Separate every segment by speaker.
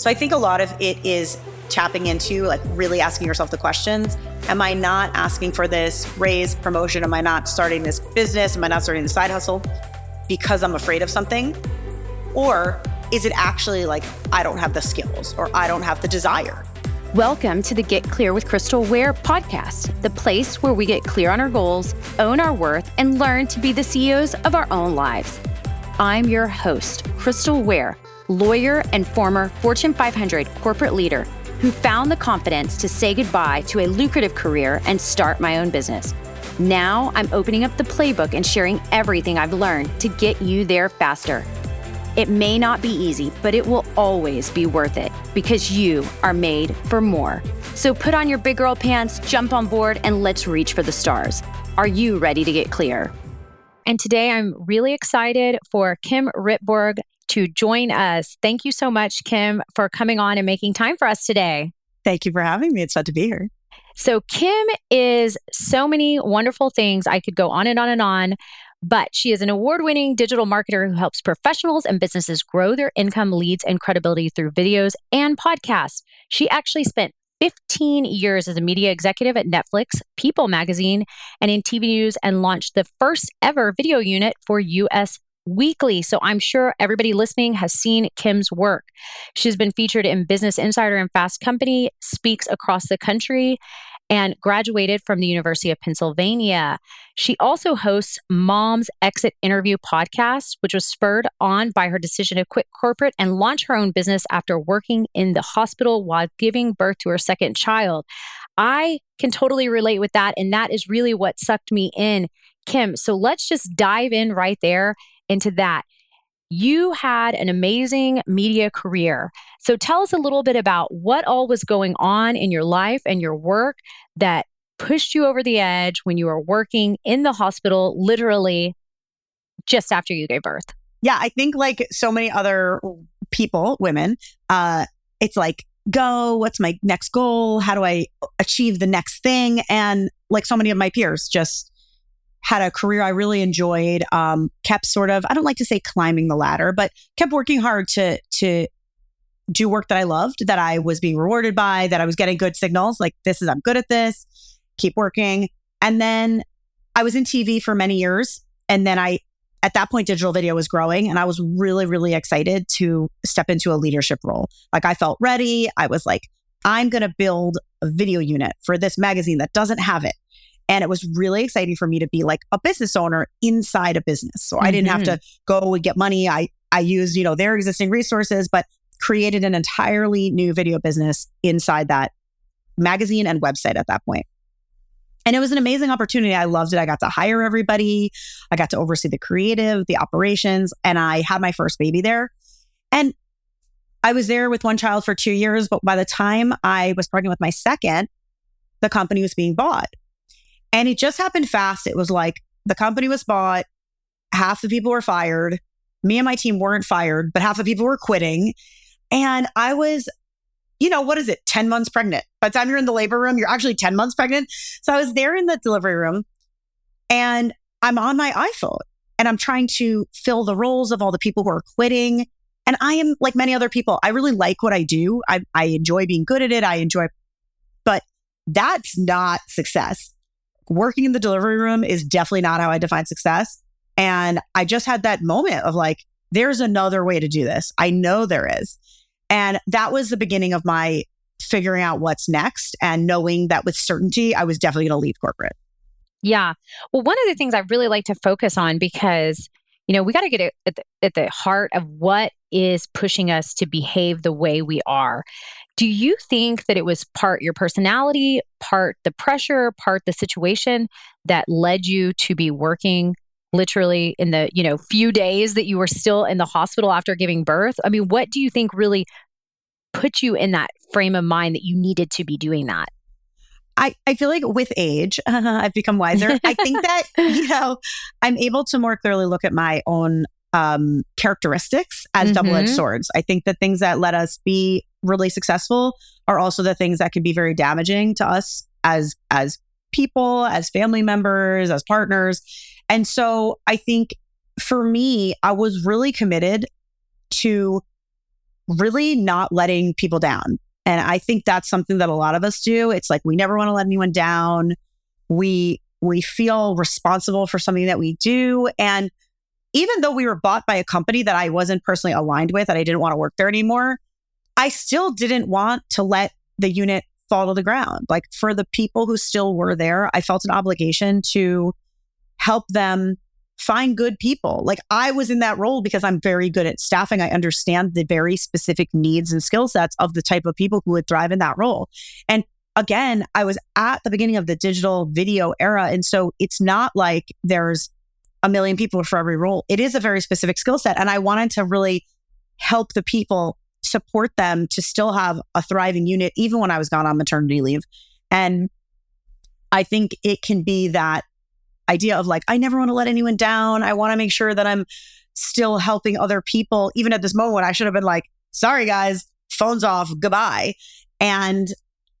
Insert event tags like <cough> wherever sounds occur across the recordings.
Speaker 1: So I think a lot of it is tapping into like really asking yourself the questions Am I not asking for this raise, promotion? Am I not starting this business? Am I not starting the side hustle because I'm afraid of something? Or is it actually like I don't have the skills or I don't have the desire?
Speaker 2: Welcome to the Get Clear with Crystal Ware podcast, the place where we get clear on our goals, own our worth, and learn to be the CEOs of our own lives. I'm your host, Crystal Ware, lawyer and former Fortune 500 corporate leader who found the confidence to say goodbye to a lucrative career and start my own business. Now I'm opening up the playbook and sharing everything I've learned to get you there faster. It may not be easy, but it will always be worth it because you are made for more. So put on your big girl pants, jump on board, and let's reach for the stars. Are you ready to get clear? And today I'm really excited for Kim Rittberg to join us. Thank you so much, Kim, for coming on and making time for us today.
Speaker 1: Thank you for having me. It's fun to be here.
Speaker 2: So, Kim is so many wonderful things. I could go on and on and on. But she is an award winning digital marketer who helps professionals and businesses grow their income, leads, and credibility through videos and podcasts. She actually spent 15 years as a media executive at Netflix, People Magazine, and in TV news, and launched the first ever video unit for US Weekly. So I'm sure everybody listening has seen Kim's work. She's been featured in Business Insider and Fast Company, speaks across the country, and graduated from the University of Pennsylvania. She also hosts Mom's Exit Interview podcast, which was spurred on by her decision to quit corporate and launch her own business after working in the hospital while giving birth to her second child. I can totally relate with that. And that is really what sucked me in, Kim. So let's just dive in right there into that. You had an amazing media career. So tell us a little bit about what all was going on in your life and your work that pushed you over the edge when you were working in the hospital, literally just after you gave birth.
Speaker 1: Yeah, I think like so many other people, women, uh, it's like, go, what's my next goal? How do I achieve the next thing? And like so many of my peers, just had a career I really enjoyed, um, kept sort of, I don't like to say climbing the ladder, but kept working hard to, to do work that I loved, that I was being rewarded by, that I was getting good signals like, this is, I'm good at this, keep working. And then I was in TV for many years. And then I, at that point, digital video was growing and I was really, really excited to step into a leadership role. Like I felt ready. I was like, I'm going to build a video unit for this magazine that doesn't have it. And it was really exciting for me to be like a business owner inside a business. So mm-hmm. I didn't have to mm-hmm. go and get money. I, I used, you know, their existing resources, but created an entirely new video business inside that magazine and website at that point. And it was an amazing opportunity. I loved it. I got to hire everybody. I got to oversee the creative, the operations, and I had my first baby there. And I was there with one child for two years, but by the time I was pregnant with my second, the company was being bought. And it just happened fast. It was like the company was bought, half the people were fired. Me and my team weren't fired, but half the people were quitting. And I was, you know, what is it, 10 months pregnant? By the time you're in the labor room, you're actually 10 months pregnant. So I was there in the delivery room and I'm on my iPhone and I'm trying to fill the roles of all the people who are quitting. And I am like many other people, I really like what I do. I, I enjoy being good at it. I enjoy, but that's not success working in the delivery room is definitely not how I define success. And I just had that moment of like, there's another way to do this. I know there is. And that was the beginning of my figuring out what's next and knowing that with certainty, I was definitely going to leave corporate.
Speaker 2: Yeah. Well, one of the things I really like to focus on because, you know, we got to get at the, at the heart of what is pushing us to behave the way we are. Do you think that it was part your personality, part the pressure, part the situation that led you to be working literally in the, you know, few days that you were still in the hospital after giving birth? I mean, what do you think really put you in that frame of mind that you needed to be doing that?
Speaker 1: I, I feel like with age, uh, <laughs> I've become wiser. <laughs> I think that, you know, I'm able to more clearly look at my own um, characteristics as mm-hmm. double edged swords. I think the things that let us be really successful are also the things that can be very damaging to us as as people, as family members, as partners. And so I think for me, I was really committed to really not letting people down. And I think that's something that a lot of us do. It's like we never want to let anyone down. We we feel responsible for something that we do and even though we were bought by a company that I wasn't personally aligned with and I didn't want to work there anymore, I still didn't want to let the unit fall to the ground. Like for the people who still were there, I felt an obligation to help them find good people. Like I was in that role because I'm very good at staffing. I understand the very specific needs and skill sets of the type of people who would thrive in that role. And again, I was at the beginning of the digital video era. And so it's not like there's a million people for every role. It is a very specific skill set. And I wanted to really help the people support them to still have a thriving unit, even when I was gone on maternity leave. And I think it can be that idea of like, I never want to let anyone down. I want to make sure that I'm still helping other people. Even at this moment, I should have been like, sorry, guys, phones off, goodbye. And,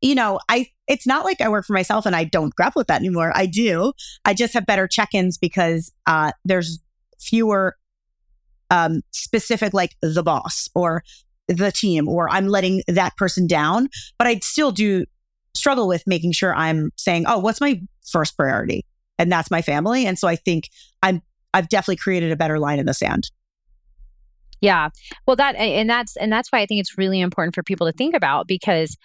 Speaker 1: you know, I, it's not like I work for myself and I don't grapple with that anymore. I do. I just have better check ins because uh, there's fewer um, specific, like the boss or the team, or I'm letting that person down. But I still do struggle with making sure I'm saying, oh, what's my first priority? And that's my family. And so I think I'm I've definitely created a better line in the sand.
Speaker 2: Yeah. Well, that and that's and that's why I think it's really important for people to think about because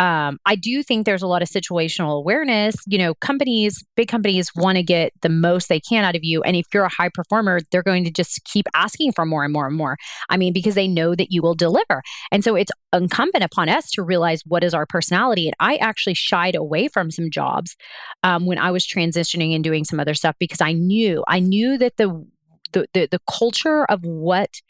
Speaker 2: um, I do think there's a lot of situational awareness. You know, companies, big companies want to get the most they can out of you. And if you're a high performer, they're going to just keep asking for more and more and more. I mean, because they know that you will deliver. And so it's incumbent upon us to realize what is our personality. And I actually shied away from some jobs um, when I was transitioning and doing some other stuff because I knew, I knew that the the, the, the culture of what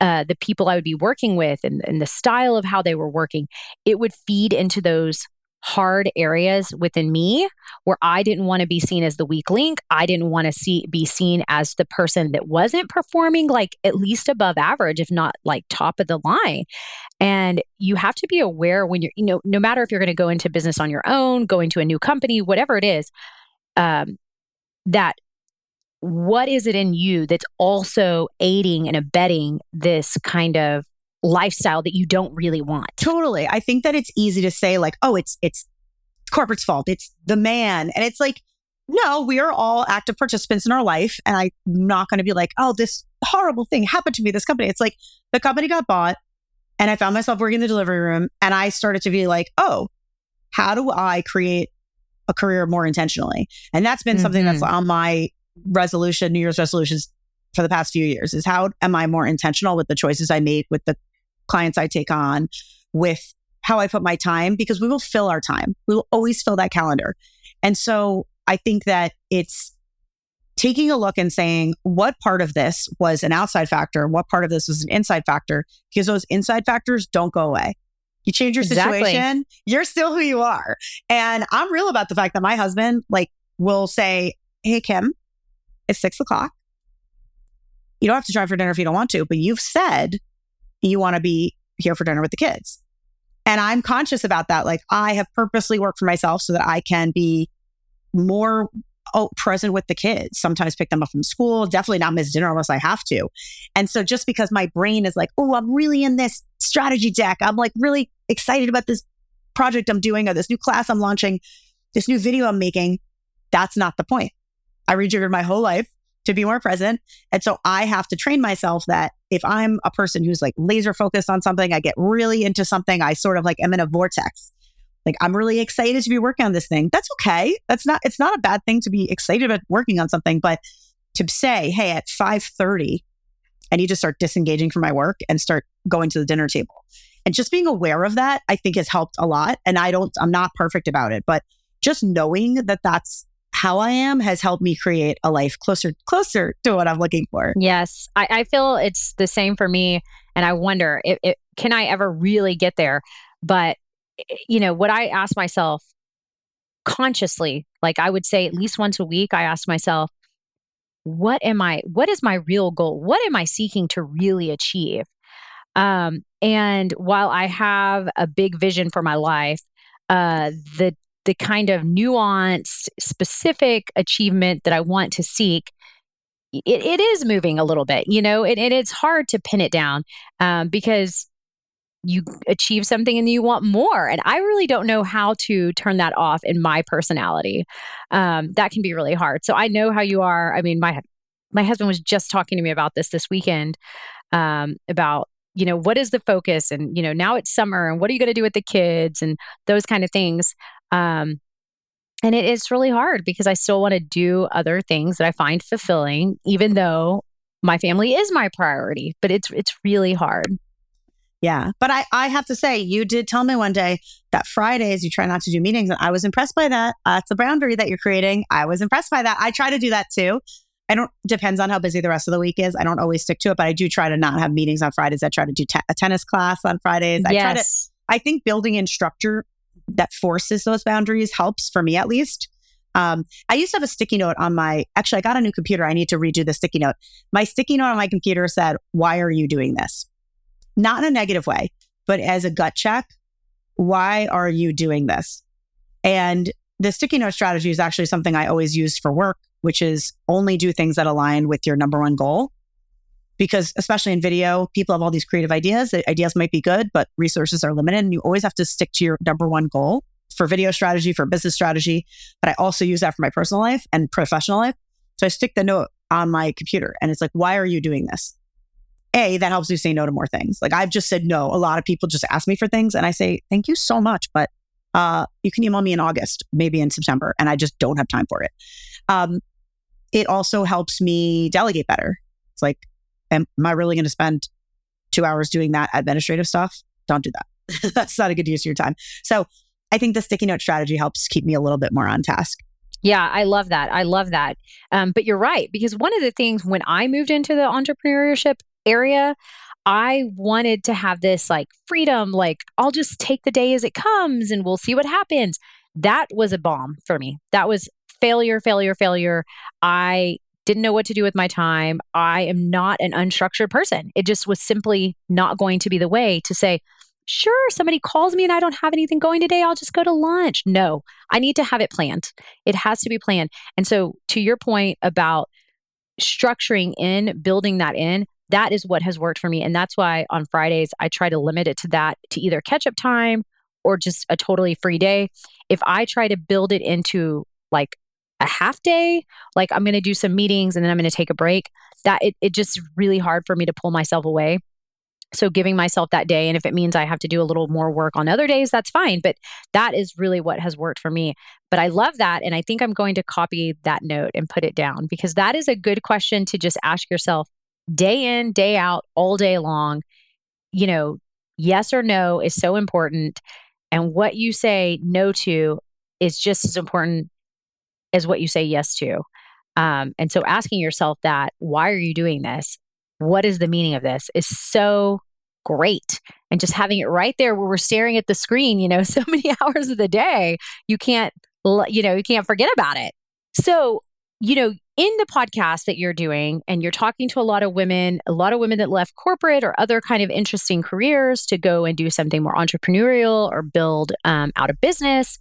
Speaker 2: uh, the people I would be working with and, and the style of how they were working, it would feed into those hard areas within me where I didn't want to be seen as the weak link. I didn't want to see be seen as the person that wasn't performing like at least above average, if not like top of the line. And you have to be aware when you're, you know, no matter if you're going to go into business on your own, going to a new company, whatever it is, um, that what is it in you that's also aiding and abetting this kind of lifestyle that you don't really want?
Speaker 1: Totally. I think that it's easy to say like, "Oh, it's it's corporate's fault. It's the man." And it's like, no, we are all active participants in our life and I'm not going to be like, "Oh, this horrible thing happened to me this company." It's like the company got bought and I found myself working in the delivery room and I started to be like, "Oh, how do I create a career more intentionally?" And that's been mm-hmm. something that's mm-hmm. on my resolution, New Year's resolutions for the past few years is how am I more intentional with the choices I make, with the clients I take on, with how I put my time, because we will fill our time. We will always fill that calendar. And so I think that it's taking a look and saying, what part of this was an outside factor? What part of this was an inside factor? Because those inside factors don't go away. You change your situation, exactly. you're still who you are. And I'm real about the fact that my husband, like, will say, Hey, Kim, it's six o'clock. You don't have to drive for dinner if you don't want to, but you've said you want to be here for dinner with the kids. And I'm conscious about that. Like I have purposely worked for myself so that I can be more oh, present with the kids. Sometimes pick them up from school, definitely not miss dinner unless I have to. And so just because my brain is like, oh, I'm really in this strategy deck, I'm like really excited about this project I'm doing or this new class I'm launching, this new video I'm making, that's not the point. I rejiggered my whole life to be more present. And so I have to train myself that if I'm a person who's like laser focused on something, I get really into something, I sort of like am in a vortex. Like I'm really excited to be working on this thing. That's okay. That's not it's not a bad thing to be excited about working on something, but to say, hey, at 5:30, I need to start disengaging from my work and start going to the dinner table. And just being aware of that, I think has helped a lot. And I don't, I'm not perfect about it, but just knowing that that's how I am has helped me create a life closer closer to what I'm looking for.
Speaker 2: Yes, I, I feel it's the same for me, and I wonder if, if can I ever really get there. But eh, you know what I ask myself consciously, like I would say at least once a week, I ask myself, what am I? What is my real goal? What am I seeking to really achieve? Um, and while I have a big vision for my life, uh, the the kind of nuanced, specific achievement that I want to seek, it, it is moving a little bit, you know, and, and it's hard to pin it down um, because you achieve something and you want more. And I really don't know how to turn that off in my personality. Um, that can be really hard. So I know how you are. I mean, my my husband was just talking to me about this this weekend um, about you know what is the focus and you know now it's summer and what are you going to do with the kids and those kind of things um, and it is really hard because i still want to do other things that i find fulfilling even though my family is my priority but it's it's really hard
Speaker 1: yeah. But I, I have to say, you did tell me one day that Fridays you try not to do meetings. And I was impressed by that. Uh, it's a boundary that you're creating. I was impressed by that. I try to do that too. I don't, depends on how busy the rest of the week is. I don't always stick to it, but I do try to not have meetings on Fridays. I try to do te- a tennis class on Fridays. I
Speaker 2: yes.
Speaker 1: try to, I think building in structure that forces those boundaries helps for me at least. Um, I used to have a sticky note on my, actually, I got a new computer. I need to redo the sticky note. My sticky note on my computer said, Why are you doing this? not in a negative way, but as a gut check. Why are you doing this? And the sticky note strategy is actually something I always use for work, which is only do things that align with your number one goal. Because especially in video, people have all these creative ideas. The ideas might be good, but resources are limited. And you always have to stick to your number one goal for video strategy, for business strategy. But I also use that for my personal life and professional life. So I stick the note on my computer and it's like, why are you doing this? A, that helps me say no to more things. Like I've just said no. A lot of people just ask me for things and I say, thank you so much, but uh, you can email me in August, maybe in September, and I just don't have time for it. Um, it also helps me delegate better. It's like, am, I really going to spend two hours doing that administrative stuff? Don't do that. <laughs> That's not a good use of your time. So I think the sticky note strategy helps keep me a little bit more on task.
Speaker 2: Yeah, I love that. I love that. Um, but you're right, because one of the things when I moved into the entrepreneurship area, I wanted to have this like freedom, like I'll just take the day as it comes and we'll see what happens. That was a bomb for me. That was failure, failure, failure. I didn't know what to do with my time. I am not an unstructured person. It just was simply not going to be the way to say, sure, somebody calls me and I don't have anything going today. I'll just go to lunch. No, I need to have it planned. It has to be planned. And so, to your point about structuring in, building that in, that is what has worked for me. And that's why on Fridays, I try to limit it to that to either catch up time or just a totally free day. If I try to build it into like a half day, like I'm going to do some meetings and then I'm going to take a break, that it, it just really hard for me to pull myself away. So giving myself that day, and if it means I have to do a little more work on other days, that's fine. But that is really what has worked for me. But I love that. And I think I'm going to copy that note and put it down because that is a good question to just ask yourself day in, day out, all day long. You know, yes or no is so important. And what you say no to is just as important as what you say yes to. Um, and so asking yourself that, why are you doing this? What is the meaning of this is so great. And just having it right there where we're staring at the screen, you know, <laughs> so many hours of the day, you can't, you know, you can't forget about it. So, you know, in the podcast that you're doing and you're talking to a lot of women, a lot of women that left corporate or other kind of interesting careers to go and do something more entrepreneurial or build um, out of business.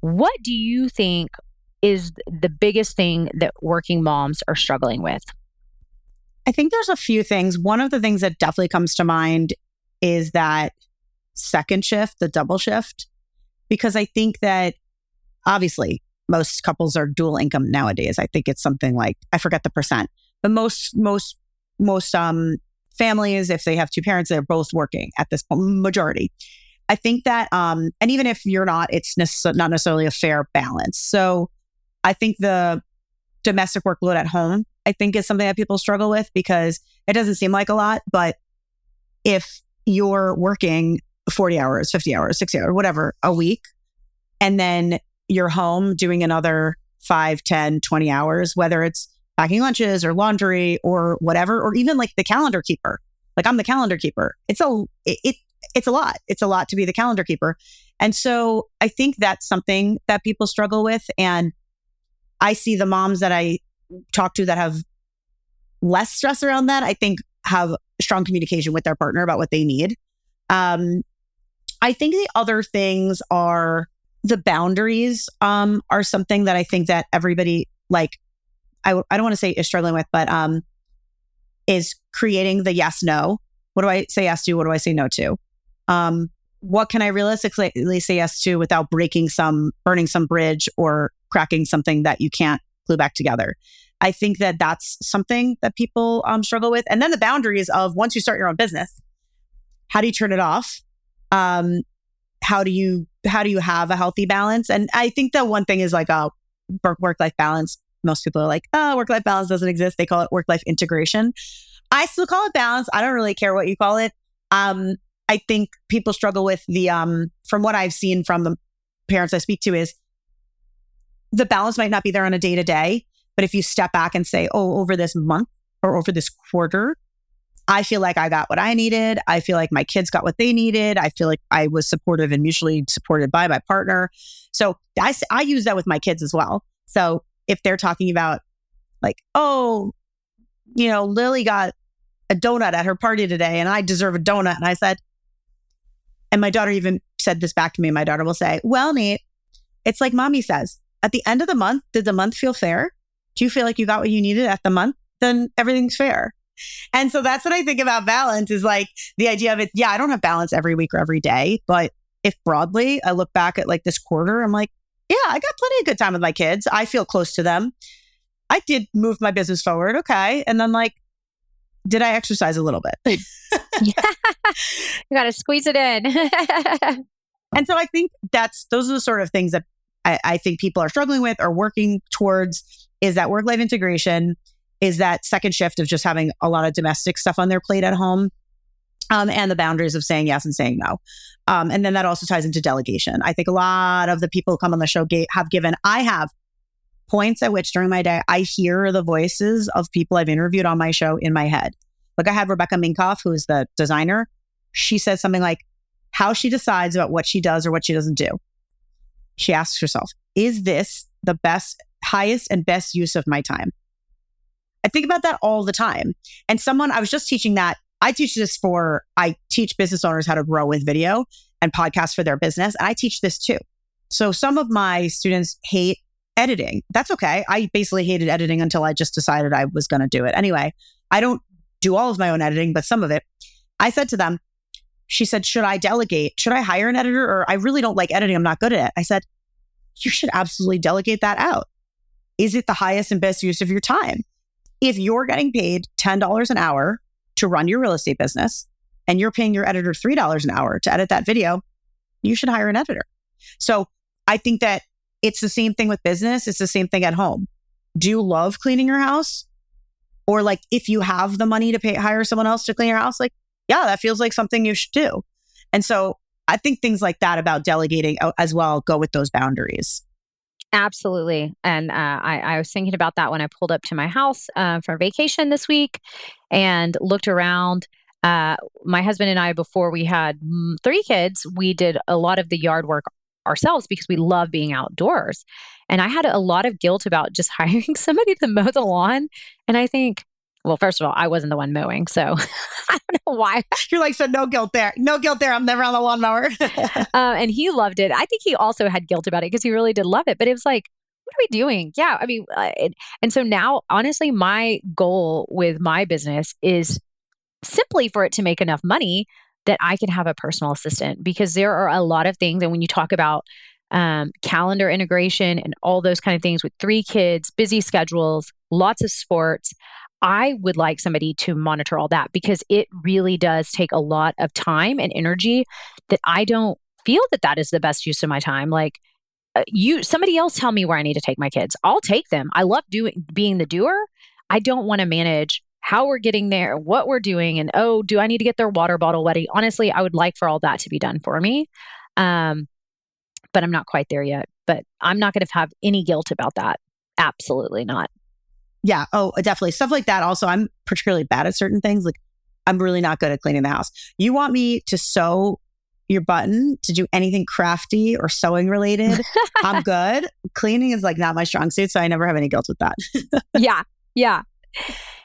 Speaker 2: What do you think is the biggest thing that working moms are struggling with?
Speaker 1: I think there's a few things. One of the things that definitely comes to mind is that second shift, the double shift, because I think that obviously most couples are dual income nowadays. I think it's something like I forget the percent, but most most most um families, if they have two parents, they're both working at this majority. I think that um and even if you're not, it's not necessarily a fair balance. So I think the domestic workload at home, I think is something that people struggle with because it doesn't seem like a lot, but if you're working 40 hours, 50 hours, 60 hours, whatever a week, and then you're home doing another 5, 10, 20 hours, whether it's packing lunches or laundry or whatever, or even like the calendar keeper. Like I'm the calendar keeper. It's a it, it it's a lot. It's a lot to be the calendar keeper. And so I think that's something that people struggle with. And I see the moms that I talk to that have less stress around that, I think have strong communication with their partner about what they need. Um, I think the other things are the boundaries um, are something that I think that everybody like I don't want to say is struggling with, but um, is creating the yes no. What do I say yes to? What do I say no to? Um, what can I realistically say yes to without breaking some, burning some bridge or cracking something that you can't glue back together? I think that that's something that people um, struggle with. And then the boundaries of once you start your own business, how do you turn it off? Um, how do you how do you have a healthy balance? And I think the one thing is like a work life balance. Most people are like, oh, work life balance doesn't exist. They call it work life integration. I still call it balance. I don't really care what you call it. Um, I think people struggle with the um, from what I've seen from the parents I speak to is the balance might not be there on a day to day, but if you step back and say, oh, over this month or over this quarter, I feel like I got what I needed. I feel like my kids got what they needed. I feel like I was supportive and mutually supported by my partner. So I, I use that with my kids as well. So if they're talking about like, oh, you know, Lily got a donut at her party today and I deserve a donut. And I said, and my daughter even said this back to me. My daughter will say, well, Nate, it's like mommy says at the end of the month, did the month feel fair? Do you feel like you got what you needed at the month? Then everything's fair. And so that's what I think about balance is like the idea of it. Yeah, I don't have balance every week or every day, but if broadly I look back at like this quarter, I'm like, yeah, I got plenty of good time with my kids. I feel close to them. I did move my business forward. Okay. And then like, did I exercise a little bit? <laughs>
Speaker 2: you got to squeeze it in. <laughs>
Speaker 1: and so I think that's, those are the sort of things that I, I think people are struggling with or working towards is that work life integration is that second shift of just having a lot of domestic stuff on their plate at home um, and the boundaries of saying yes and saying no. Um, and then that also ties into delegation. I think a lot of the people who come on the show ga- have given, I have points at which during my day, I hear the voices of people I've interviewed on my show in my head. Like I had Rebecca Minkoff, who's the designer. She said something like, how she decides about what she does or what she doesn't do. She asks herself, is this the best, highest, and best use of my time? I think about that all the time. And someone, I was just teaching that. I teach this for, I teach business owners how to grow with video and podcasts for their business. And I teach this too. So some of my students hate editing. That's okay. I basically hated editing until I just decided I was going to do it. Anyway, I don't do all of my own editing, but some of it. I said to them, she said, Should I delegate? Should I hire an editor? Or I really don't like editing. I'm not good at it. I said, You should absolutely delegate that out. Is it the highest and best use of your time? if you're getting paid $10 an hour to run your real estate business and you're paying your editor $3 an hour to edit that video, you should hire an editor. So I think that it's the same thing with business. It's the same thing at home. Do you love cleaning your house? Or like if you have the money to pay hire someone else to clean your house, like, yeah, that feels like something you should do. And so I think things like that about delegating uh, as well go with those boundaries.
Speaker 2: Absolutely. And uh, I, I, was thinking about that when I pulled up to my house uh, for vacation this week and looked around. Uh, my husband and I, before we had mm, three kids, we did a lot of the yard work ourselves because we love being outdoors. And I had a lot of guilt about just <laughs> hiring somebody to mow the lawn. And I think, well, first of all, I wasn't the one mowing, so <laughs> I don't know why.
Speaker 1: You're like, so no guilt there, no guilt there. I'm never on the lawnmower.
Speaker 2: uh, <laughs> and he loved it. I think he also had guilt about it because he really did love it. But it was like, what are we doing? Yeah, I mean, uh, it, and so now, honestly, my goal with my business is simply for it to make enough money that I can have a personal assistant because there are a lot of things. And when you talk about um, calendar integration and all those kind of things with three kids, busy schedules, lots of sports. I would like somebody to monitor all that because it really does take a lot of time and energy that I don't feel that that is the best use of my time. Like uh, you, somebody else tell me where I need to take my kids. I'll take them. I love doing being the doer. I don't want to manage how we're getting there, what we're doing, and oh, do I need to get their water bottle ready? Honestly, I would like for all that to be done for me. Um, but I'm not quite there yet. But I'm not going to have any guilt about that. Absolutely not.
Speaker 1: Yeah. Oh, uh, definitely. Stuff like that. Also, I'm particularly bad at certain things. Like, I'm really not good at cleaning the house. You want me to sew your button, to do anything crafty or sewing related, <laughs> I'm good. Cleaning is like not my strong suit. So I never have any guilt with that. <laughs>
Speaker 2: yeah. Yeah.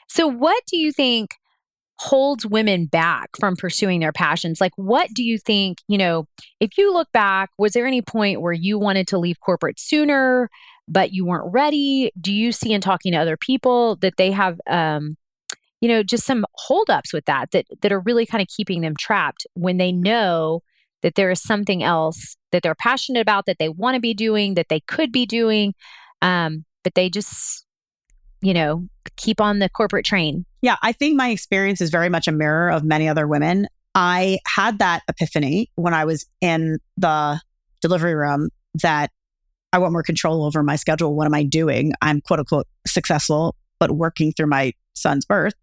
Speaker 2: So, what do you think holds women back from pursuing their passions? Like, what do you think, you know, if you look back, was there any point where you wanted to leave corporate sooner? But you weren't ready? Do you see in talking to other people that they have, um, you know, just some holdups with that that that are really kind of keeping them trapped when they know that there is something else that they're passionate about that they want to be doing that they could be doing um, but they just you know keep on the corporate train
Speaker 1: yeah i think my experience is very much a mirror of many other women i had that epiphany when i was in the delivery room that i want more control over my schedule what am i doing i'm quote unquote successful but working through my son's birth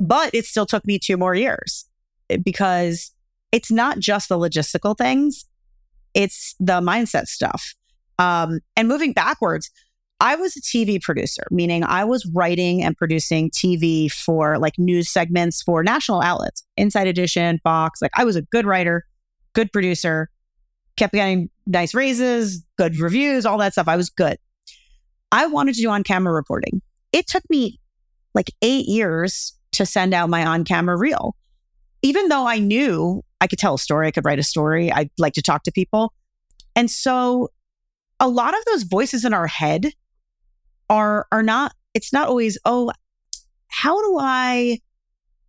Speaker 1: but it still took me two more years eh, because it's not just the logistical things, it's the mindset stuff. Um, and moving backwards, I was a TV producer, meaning I was writing and producing TV for like news segments for national outlets, Inside Edition, Fox. Like I was a good writer, good producer, kept getting nice raises, good reviews, all that stuff. I was good. I wanted to do on camera reporting. It took me like eight years to send out my on camera reel. Even though I knew I could tell a story, I could write a story, I'd like to talk to people. And so a lot of those voices in our head are are not it's not always oh how do I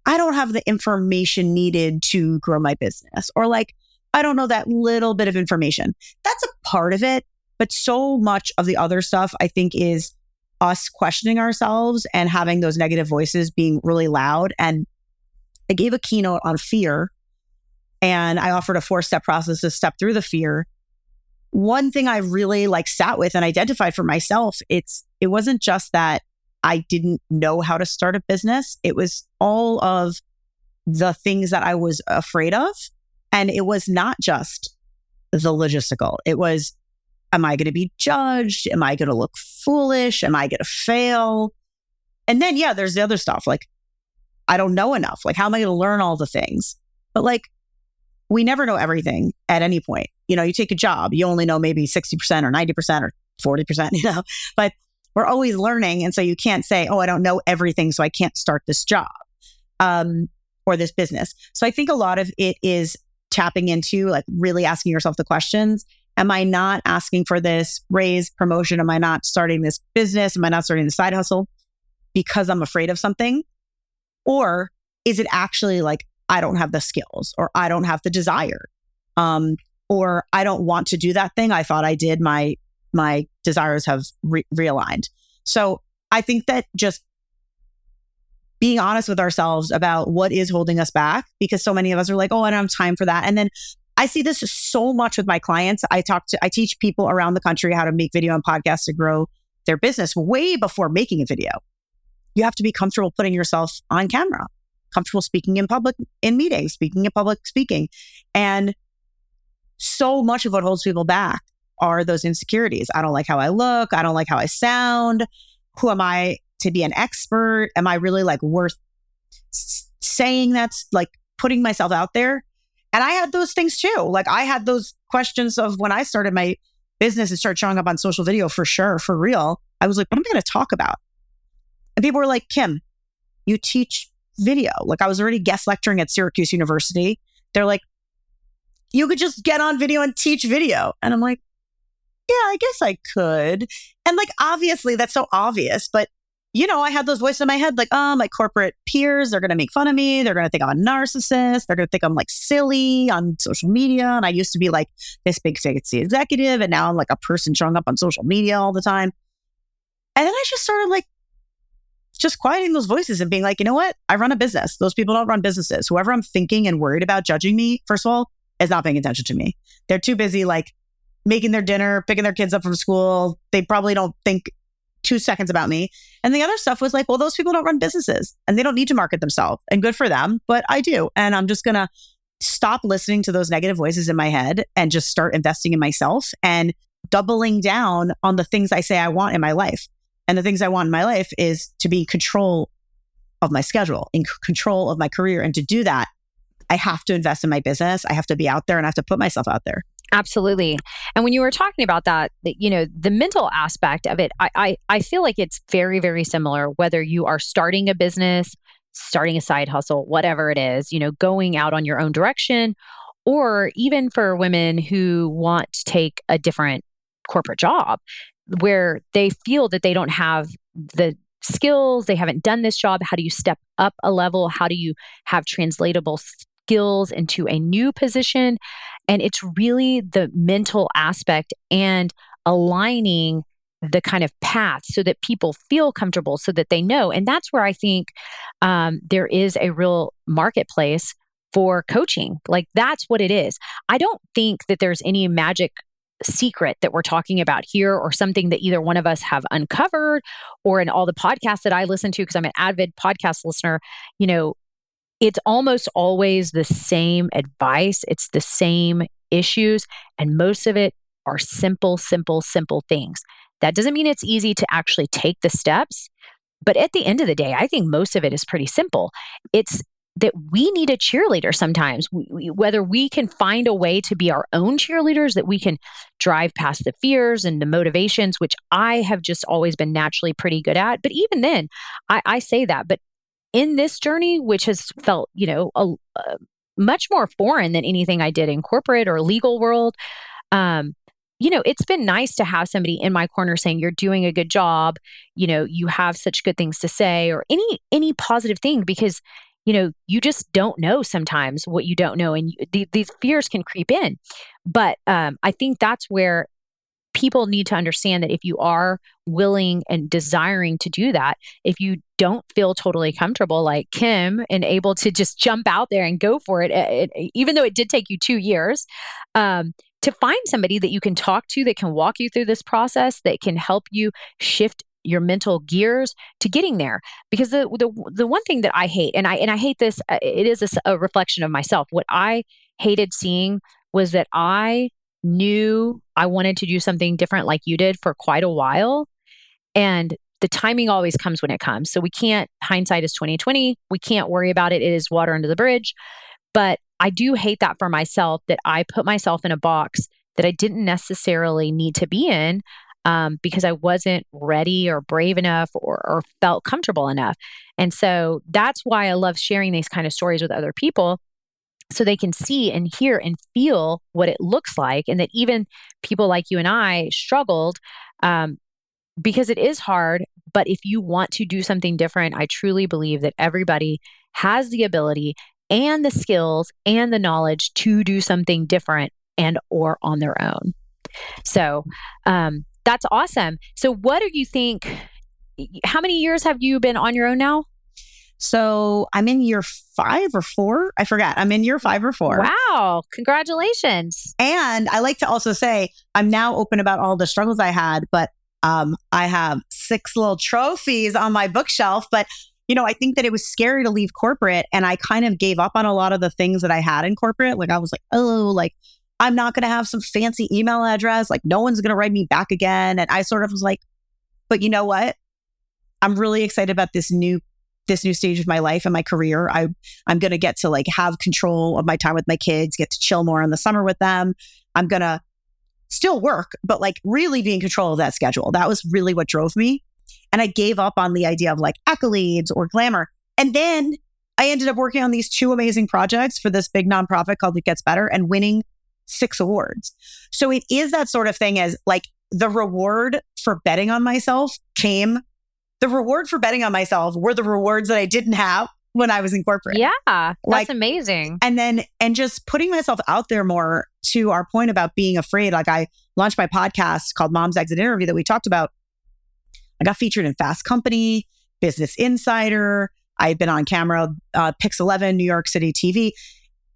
Speaker 1: I don't have the information needed to grow my business or like I don't know that little bit of information. That's a part of it, but so much of the other stuff I think is us questioning ourselves and having those negative voices being really loud and I gave a keynote on fear and I offered a four step process to step through the fear. One thing I really like sat with and identified for myself, it's it wasn't just that I didn't know how to start a business. It was all of the things that I was afraid of. And it was not just the logistical. It was, am I going to be judged? Am I going to look foolish? Am I going to fail? And then, yeah, there's the other stuff like, I don't know enough. Like, how am I going to learn all the things? But like, we never know everything at any point. You know, you take a job, you only know maybe 60% or 90% or 40%, <laughs> you know, but we're always learning. And so you can't say, oh, I don't know everything, so I can't start this job um, or this business. So I think a lot of it is tapping into like really asking yourself the questions Am I not asking for this raise, promotion? Am I not starting this business? Am I not starting the side hustle because I'm afraid of something? Or is it actually like I don't have the skills or I don't have the desire. Um, or I don't want to do that thing I thought I did. My my desires have re- realigned. So I think that just being honest with ourselves about what is holding us back, because so many of us are like, oh, I don't have time for that. And then I see this so much with my clients. I talk to, I teach people around the country how to make video and podcasts to grow their business way before making a video. You have to be comfortable putting yourself on camera comfortable speaking in public, in meetings, speaking in public speaking. And so much of what holds people back are those insecurities. I don't like how I look. I don't like how I sound. Who am I to be an expert? Am I really like worth saying that's like putting myself out there? And I had those things too. Like I had those questions of when I started my business and started showing up on social video for sure, for real. I was like, what am I going to talk about? And people were like, Kim, you teach video. Like I was already guest lecturing at Syracuse University. They're like, you could just get on video and teach video. And I'm like, yeah, I guess I could. And like, obviously, that's so obvious. But, you know, I had those voices in my head like, oh, my corporate peers, they're going to make fun of me. They're going to think I'm a narcissist. They're going to think I'm like silly on social media. And I used to be like this big fancy executive. And now I'm like a person showing up on social media all the time. And then I just started like just quieting those voices and being like, you know what? I run a business. Those people don't run businesses. Whoever I'm thinking and worried about judging me, first of all, is not paying attention to me. They're too busy like making their dinner, picking their kids up from school. They probably don't think two seconds about me. And the other stuff was like, well, those people don't run businesses and they don't need to market themselves. And good for them, but I do. And I'm just going to stop listening to those negative voices in my head and just start investing in myself and doubling down on the things I say I want in my life. And the things I want in my life is to be in control of my schedule, in control of my career. And to do that, I have to invest in my business. I have to be out there and I have to put myself out there.
Speaker 2: Absolutely. And when you were talking about that, you know, the mental aspect of it, I, I, I feel like it's very, very similar, whether you are starting a business, starting a side hustle, whatever it is, you know, going out on your own direction, or even for women who want to take a different corporate job where they feel that they don't have the skills, they haven't done this job. How do you step up a level? How do you have translatable skills into a new position? And it's really the mental aspect and aligning the kind of path so that people feel comfortable so that they know. And that's where i think um, there is a real marketplace for coaching. Like that's what it is. I don't think that there's any magic secret that we're talking about here or something that either one of us have uncovered or in all the podcasts that i listen to because i'm an avid podcast listener you know it's almost always the same advice it's the same issues and most of it are simple simple simple things that doesn't mean it's easy to actually take the steps. But at the end of the day, I think most of it is pretty simple. It's that we need a cheerleader sometimes, we, whether we can find a way to be our own cheerleaders, that we can drive past the fears and the motivations, which I have just always been naturally pretty good at. But even then, I, I say that. But in this journey, which has felt, you know, a, a much more foreign than anything I did in corporate or legal world, um, you know, it's been nice to have somebody in my corner saying you're doing a good job, you know, you have such good things to say or any any positive thing because you know, you just don't know sometimes what you don't know and you, these fears can creep in. But um, I think that's where people need to understand that if you are willing and desiring to do that, if you don't feel totally comfortable like Kim and able to just jump out there and go for it, it, it even though it did take you two years, um, to find somebody that you can talk to that can walk you through this process, that can help you shift your mental gears to getting there. Because the the the one thing that I hate and I and I hate this uh, it is a, a reflection of myself. What I hated seeing was that I knew I wanted to do something different like you did for quite a while. And the timing always comes when it comes. So we can't hindsight is 2020 we can't worry about it. It is water under the bridge. But I do hate that for myself that I put myself in a box that I didn't necessarily need to be in um, because I wasn't ready or brave enough or, or felt comfortable enough. And so that's why I love sharing these kind of stories with other people so they can see and hear and feel what it looks like. And that even people like you and I struggled um, because it is hard. But if you want to do something different, I truly believe that everybody has the ability and the skills and the knowledge to do something different and or on their own. So um, that's awesome. So what do you think? How many years have you been on your own now?
Speaker 1: So I'm in year five or four. I forgot. I'm in year five or four.
Speaker 2: Wow. Congratulations.
Speaker 1: And I like to also say I'm now open about all the struggles I had, but um, I have six little trophies on my bookshelf. But you know, I think that it was scary to leave corporate and I kind of gave up on a lot of the things that I had in corporate. Like I was like, oh, like I'm not going to have some fancy email address. Like no one's going to write me back again. And I sort of was like, but you know what? I'm really excited about this new this new stage of my life and my career. I I'm going to get to like have control of my time with my kids, get to chill more in the summer with them. I'm going to still work, but like really be in control of that schedule. That was really what drove me. And I gave up on the idea of like accolades or glamour. And then I ended up working on these two amazing projects for this big nonprofit called It Gets Better and winning six awards. So it is that sort of thing as like the reward for betting on myself came. The reward for betting on myself were the rewards that I didn't have when I was in corporate.
Speaker 2: Yeah, that's like, amazing.
Speaker 1: And then, and just putting myself out there more to our point about being afraid. Like I launched my podcast called Mom's Exit Interview that we talked about I got featured in Fast Company, Business Insider. I had been on camera, uh, Pix 11, New York City TV,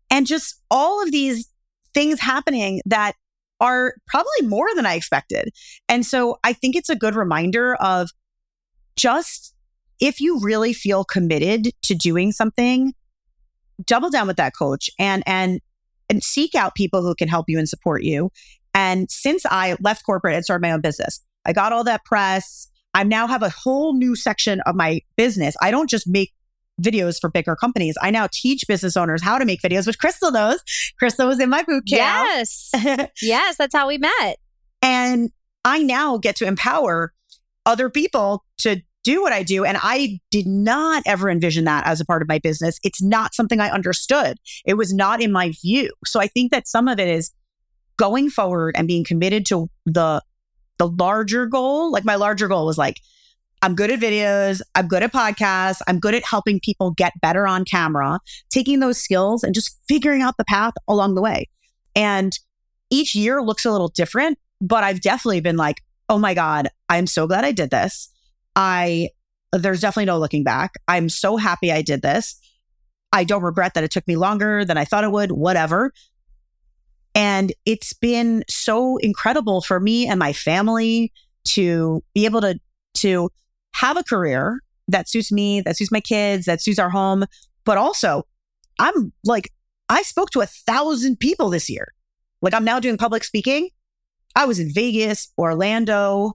Speaker 1: and just all of these things happening that are probably more than I expected. And so I think it's a good reminder of just if you really feel committed to doing something, double down with that coach and and and seek out people who can help you and support you. And since I left corporate and started my own business, I got all that press. I now have a whole new section of my business. I don't just make videos for bigger companies. I now teach business owners how to make videos, which Crystal knows. Crystal was in my boot
Speaker 2: camp. Yes. <laughs> yes, that's how we met.
Speaker 1: And I now get to empower other people to do what I do. And I did not ever envision that as a part of my business. It's not something I understood. It was not in my view. So I think that some of it is going forward and being committed to the the larger goal, like my larger goal was like, I'm good at videos. I'm good at podcasts. I'm good at helping people get better on camera, taking those skills and just figuring out the path along the way. And each year looks a little different, but I've definitely been like, oh my God, I'm so glad I did this. I, there's definitely no looking back. I'm so happy I did this. I don't regret that it took me longer than I thought it would, whatever. And it's been so incredible for me and my family to be able to, to have a career that suits me, that suits my kids, that suits our home. But also, I'm like, I spoke to a thousand people this year. Like, I'm now doing public speaking. I was in Vegas, Orlando,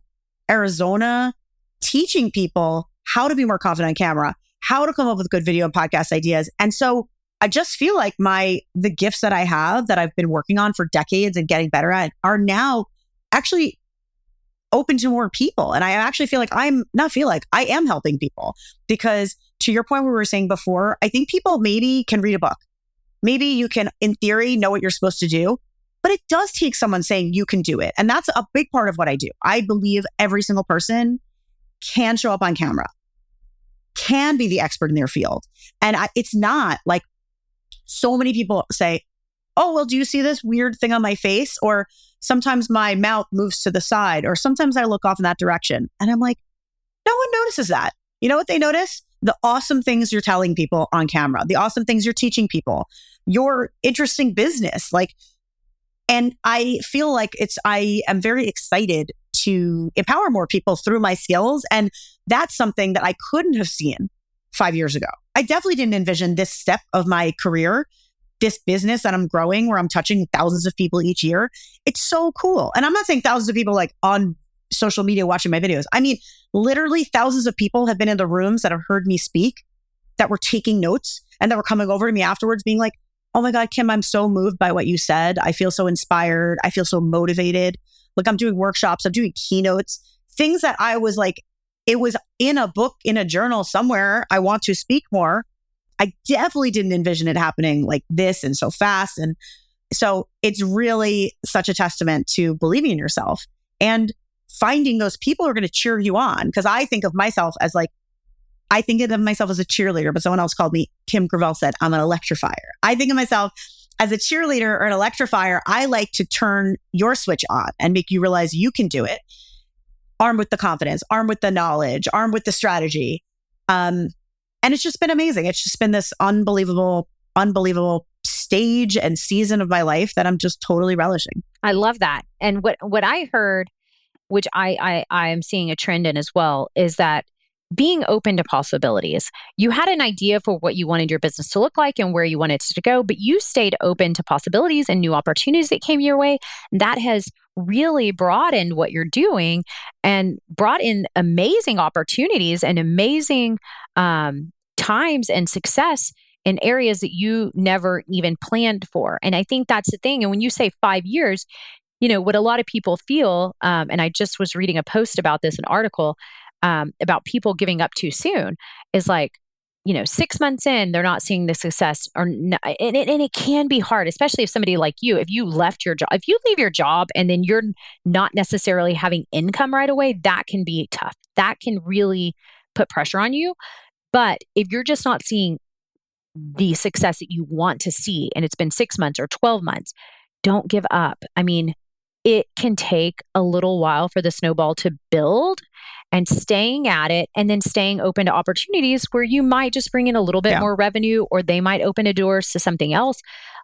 Speaker 1: Arizona, teaching people how to be more confident on camera, how to come up with good video and podcast ideas. And so I just feel like my the gifts that I have that I've been working on for decades and getting better at are now actually open to more people. And I actually feel like I'm not feel like I am helping people because to your point, we were saying before, I think people maybe can read a book. Maybe you can, in theory, know what you're supposed to do, but it does take someone saying you can do it. And that's a big part of what I do. I believe every single person can show up on camera, can be the expert in their field. And I, it's not like so many people say, Oh, well, do you see this weird thing on my face? Or sometimes my mouth moves to the side, or sometimes I look off in that direction. And I'm like, no one notices that. You know what they notice? The awesome things you're telling people on camera, the awesome things you're teaching people, your interesting business. Like, and I feel like it's, I am very excited to empower more people through my skills. And that's something that I couldn't have seen five years ago. I definitely didn't envision this step of my career this business that I'm growing where I'm touching thousands of people each year. It's so cool. And I'm not saying thousands of people like on social media watching my videos. I mean, literally thousands of people have been in the rooms that have heard me speak, that were taking notes and that were coming over to me afterwards being like, oh my God, Kim, I'm so moved by what you said. I feel so inspired. I feel so motivated. Like I'm doing workshops, I'm doing keynotes, things that I was like, it was in a book, in a journal somewhere. I want to speak more. I definitely didn't envision it happening like this and so fast. And so it's really such a testament to believing in yourself and finding those people who are going to cheer you on. Cause I think of myself as like, I think of myself as a cheerleader, but someone else called me, Kim Gravel said, I'm an electrifier. I think of myself as a cheerleader or an electrifier. I like to turn your switch on and make you realize you can do it. Armed with the confidence, armed with the knowledge, armed with the strategy. Um, and it's just been amazing. It's just been this unbelievable, unbelievable stage and season of my life that I'm just totally relishing.
Speaker 2: I love that. And what what I heard, which I I I am seeing a trend in as well, is that being open to possibilities. You had an idea for what you wanted your business to look like and where you wanted it to go, but you stayed open to possibilities and new opportunities that came your way. That has really broadened what you're doing and brought in amazing opportunities and amazing um, times and success in areas that you never even planned for. And I think that's the thing. And when you say five years, you know, what a lot of people feel, um, and I just was reading a post about this, an article um, about people giving up too soon, is like, you know, six months in, they're not seeing the success, or and, it, and it can be hard, especially if somebody like you, if you left your job, if you leave your job and then you're not necessarily having income right away, that can be tough. That can really put pressure on you. But if you're just not seeing the success that you want to see, and it's been six months or 12 months, don't give up. I mean, it can take a little while for the snowball to build and staying at it and then staying open to opportunities where you might just bring in a little bit yeah. more revenue or they might open a doors to something else.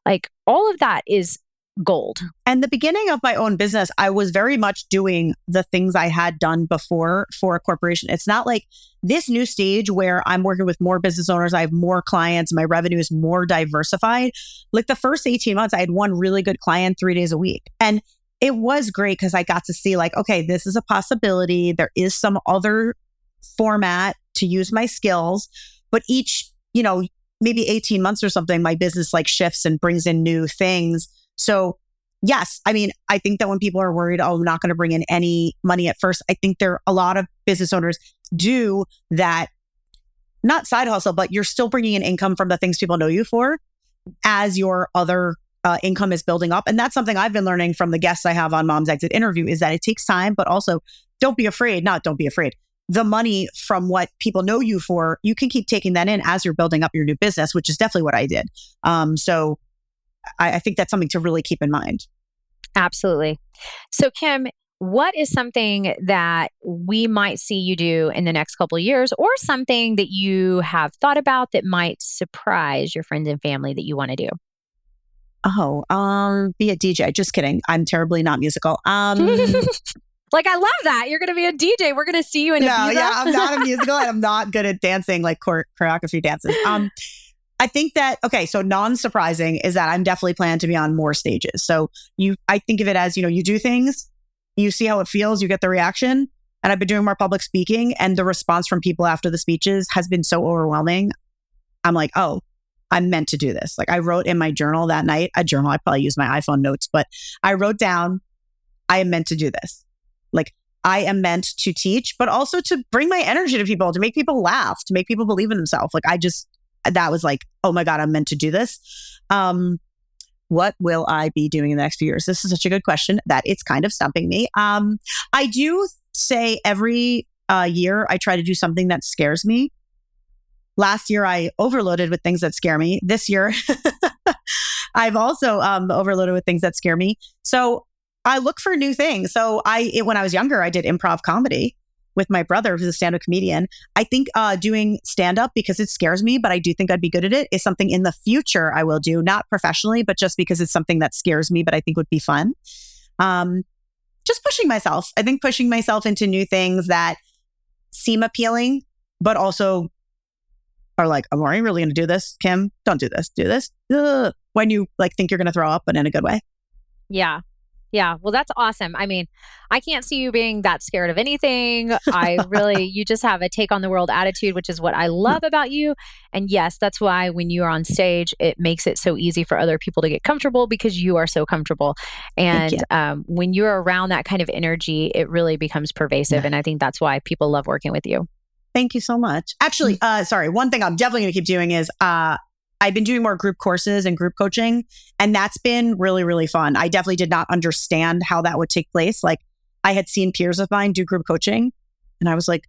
Speaker 2: Like all of that is gold.
Speaker 1: And the beginning of my own business, I was very much doing the things I had done before for a corporation. It's not like this new stage where I'm working with more business owners, I have more clients, my revenue is more diversified. Like the first 18 months, I had one really good client three days a week. And it was great because I got to see, like, okay, this is a possibility. There is some other format to use my skills, but each, you know, maybe 18 months or something, my business like shifts and brings in new things. So yes, I mean, I think that when people are worried, oh, I'm not going to bring in any money at first, I think there are a lot of business owners do that, not side hustle, but you're still bringing in income from the things people know you for as your other uh, income is building up. And that's something I've been learning from the guests I have on Mom's Exit interview is that it takes time, but also don't be afraid, not don't be afraid. the money from what people know you for, you can keep taking that in as you're building up your new business, which is definitely what I did. Um, so I, I think that's something to really keep in mind.
Speaker 2: Absolutely. So, Kim, what is something that we might see you do in the next couple years or something that you have thought about that might surprise your friends and family that you want to do
Speaker 1: oh um be a dj just kidding i'm terribly not musical um <laughs>
Speaker 2: like i love that you're gonna be a dj we're gonna see you in
Speaker 1: no
Speaker 2: Ibiza.
Speaker 1: yeah i'm not a <laughs> musical and i'm not good at dancing like chore- choreography dances um I think that okay, so non-surprising is that I'm definitely planning to be on more stages. So you I think of it as, you know, you do things, you see how it feels, you get the reaction. And I've been doing more public speaking, and the response from people after the speeches has been so overwhelming. I'm like, oh, I'm meant to do this. Like I wrote in my journal that night, a journal, I probably use my iPhone notes, but I wrote down, I am meant to do this. Like I am meant to teach, but also to bring my energy to people, to make people laugh, to make people believe in themselves. Like I just, that was like, oh my God, I'm meant to do this. Um, what will I be doing in the next few years? This is such a good question that it's kind of stumping me. Um, I do say every uh, year I try to do something that scares me. Last year I overloaded with things that scare me. This year <laughs> I've also um, overloaded with things that scare me. So I look for new things. So I, it, when I was younger, I did improv comedy with my brother, who's a stand up comedian. I think uh, doing stand up because it scares me, but I do think I'd be good at it is something in the future I will do, not professionally, but just because it's something that scares me, but I think would be fun. Um, just pushing myself. I think pushing myself into new things that seem appealing, but also are like, am I really going to do this? Kim, don't do this. Do this. Ugh. When you like think you're going to throw up, but in a good way.
Speaker 2: Yeah. Yeah, well, that's awesome. I mean, I can't see you being that scared of anything. I really, <laughs> you just have a take on the world attitude, which is what I love about you. And yes, that's why when you are on stage, it makes it so easy for other people to get comfortable because you are so comfortable. And um, when you're around that kind of energy, it really becomes pervasive.
Speaker 1: Yeah.
Speaker 2: And I think that's why people love working with you.
Speaker 1: Thank you so much. Actually, uh, sorry, one thing I'm definitely going to keep doing is uh, I've been doing more group courses and group coaching, and that's been really, really fun. I definitely did not understand how that would take place. Like, I had seen peers of mine do group coaching, and I was like,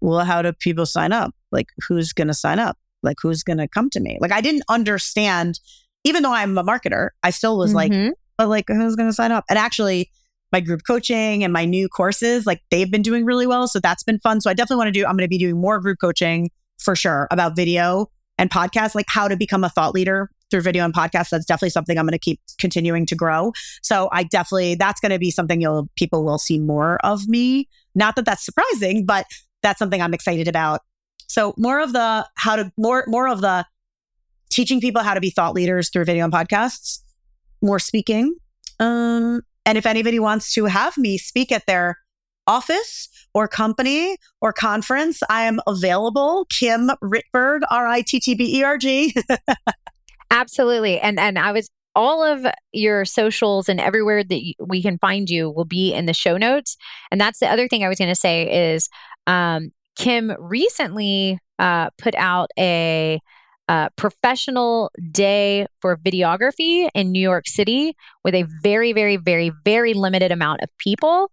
Speaker 1: well, how do people sign up? Like, who's going to sign up? Like, who's going to come to me? Like, I didn't understand, even though I'm a marketer, I still was like,
Speaker 2: Mhm.
Speaker 1: but like, who's going to sign up? And actually, my group coaching and my new courses, like, they've been doing really well. So that's been fun. So I definitely want to do, I'm going to be doing more group coaching for sure about video and podcasts, like how to become a thought leader through video and podcasts. That's definitely something I'm going to keep continuing to grow. So I definitely, that's going to be something you'll, people will see more of me. Not that that's surprising, but that's something I'm excited about. So more of the, how to, more, more of the teaching people how to be thought leaders through video and podcasts, more speaking. Um, and if anybody wants to have me speak at their office or company or conference, I am available. Kim Rittberg, R I T T B E R G. <laughs>
Speaker 2: Absolutely. And and I was all of your socials and everywhere that we can find you will be in the show notes. And that's the other thing I was going to say is um, Kim recently uh, put out a uh, professional day for videography in New York City with a very, very, very, very limited amount of people.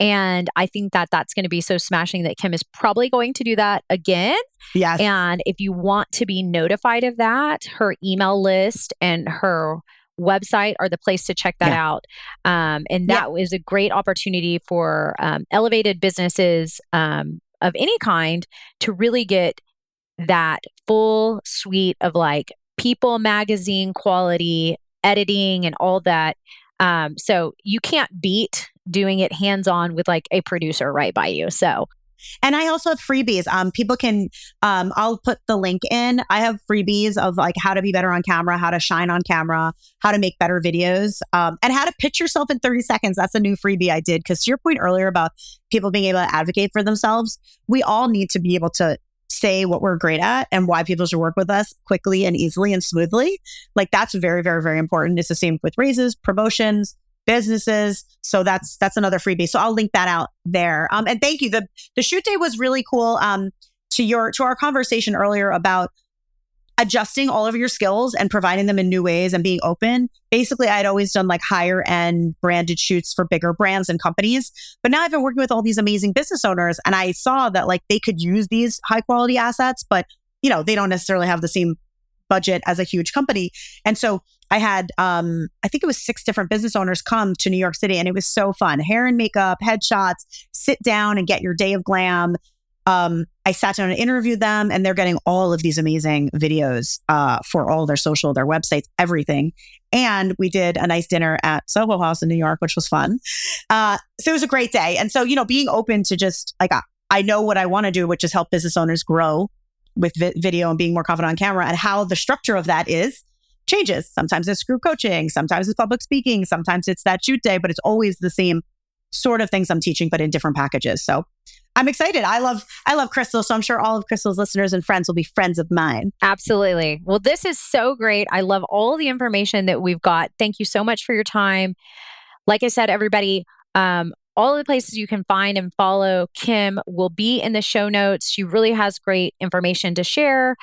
Speaker 2: And I think that that's going to be so smashing that Kim is probably going to do that again.
Speaker 1: yes.
Speaker 2: And if you want to be notified of that, her email list and her website are the place to check that
Speaker 1: Yeah.
Speaker 2: out. Um, and
Speaker 1: Yeah.
Speaker 2: that was a great opportunity for um, elevated businesses um, of any kind to really get that full suite of like people magazine quality editing and all that. Um, so you can't beat doing it hands on with like a producer right by you. So
Speaker 1: And I also have freebies. Um, people can, um, I'll put the link in. I have freebies of like how to be better on camera, how to shine on camera, how to make better videos, um, and how to pitch yourself in 30 seconds. That's a new freebie I did. Cause to your point earlier about people being able to advocate for themselves, we all need to be able to say what we're great at and why people should work with us quickly and easily and smoothly. Like that's very, very, very important. It's the same with raises, promotions, businesses. So that's that's another freebie. So I'll link that out there. Um, and thank you. The the shoot day was really cool. Um, to your to our conversation earlier about adjusting all of your skills and providing them in new ways and being open. Basically, I'd always done like higher end branded shoots for bigger brands and companies. But now I've been working with all these amazing business owners and I saw that like they could use these high quality assets, but you know, they don't necessarily have the same budget as a huge company. And so I had, um, I think it was six different business owners come to New York City and it was so fun. Hair and makeup, headshots, sit down and get your day of glam um, I sat down and interviewed them, and they're getting all of these amazing videos uh, for all their social, their websites, everything. And we did a nice dinner at Soho House in New York, which was fun. Uh, so it was a great day. And so, you know, being open to just like, I know what I want to do, which is help business owners grow with vi- video and being more confident on camera, and how the structure of that is changes. Sometimes it's group coaching, sometimes it's public speaking, sometimes it's that shoot day, but it's always the same sort of things I'm teaching, but in different packages. So I'm excited. I love I love Crystal, so I'm sure all of Crystal's listeners and friends will be friends of mine.
Speaker 2: Absolutely. Well, this is so great. I love all the information that we've got. Thank you so much for your time. Like I said, everybody, um, all the places you can find and follow Kim will be in the show notes. She really has great information to share.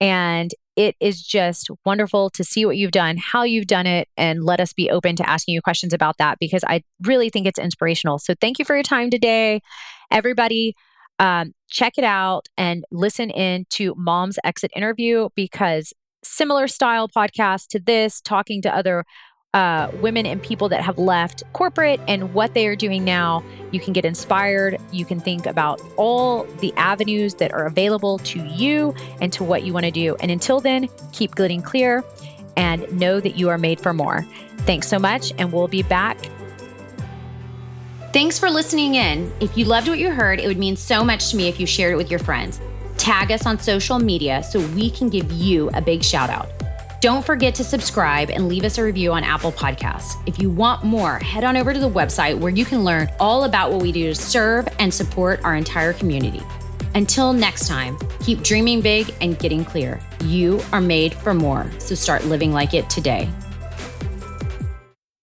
Speaker 2: And it is just wonderful to see what you've done, how you've done it, and let us be open to asking you questions about that because I really think it's inspirational. So thank you for your time today. Everybody, um, check it out and listen in to Mom's Exit interview because similar style podcast to this, talking to other uh, women and people that have left corporate and what they are doing now. You can get inspired. You can think about all the avenues that are available to you and to what you want to do. And until then, keep getting clear and know that you are made for more. Thanks so much, and we'll be back
Speaker 3: Thanks for listening in. If you loved what you heard, it would mean so much to me if you shared it with your friends. Tag us on social media so we can give you a big shout out. Don't forget to subscribe and leave us a review on Apple Podcasts. If you want more, head on over to the website where you can learn all about what we do to serve and support our entire community. Until next time, keep dreaming big and getting clear. You are made for more, so start living like it today.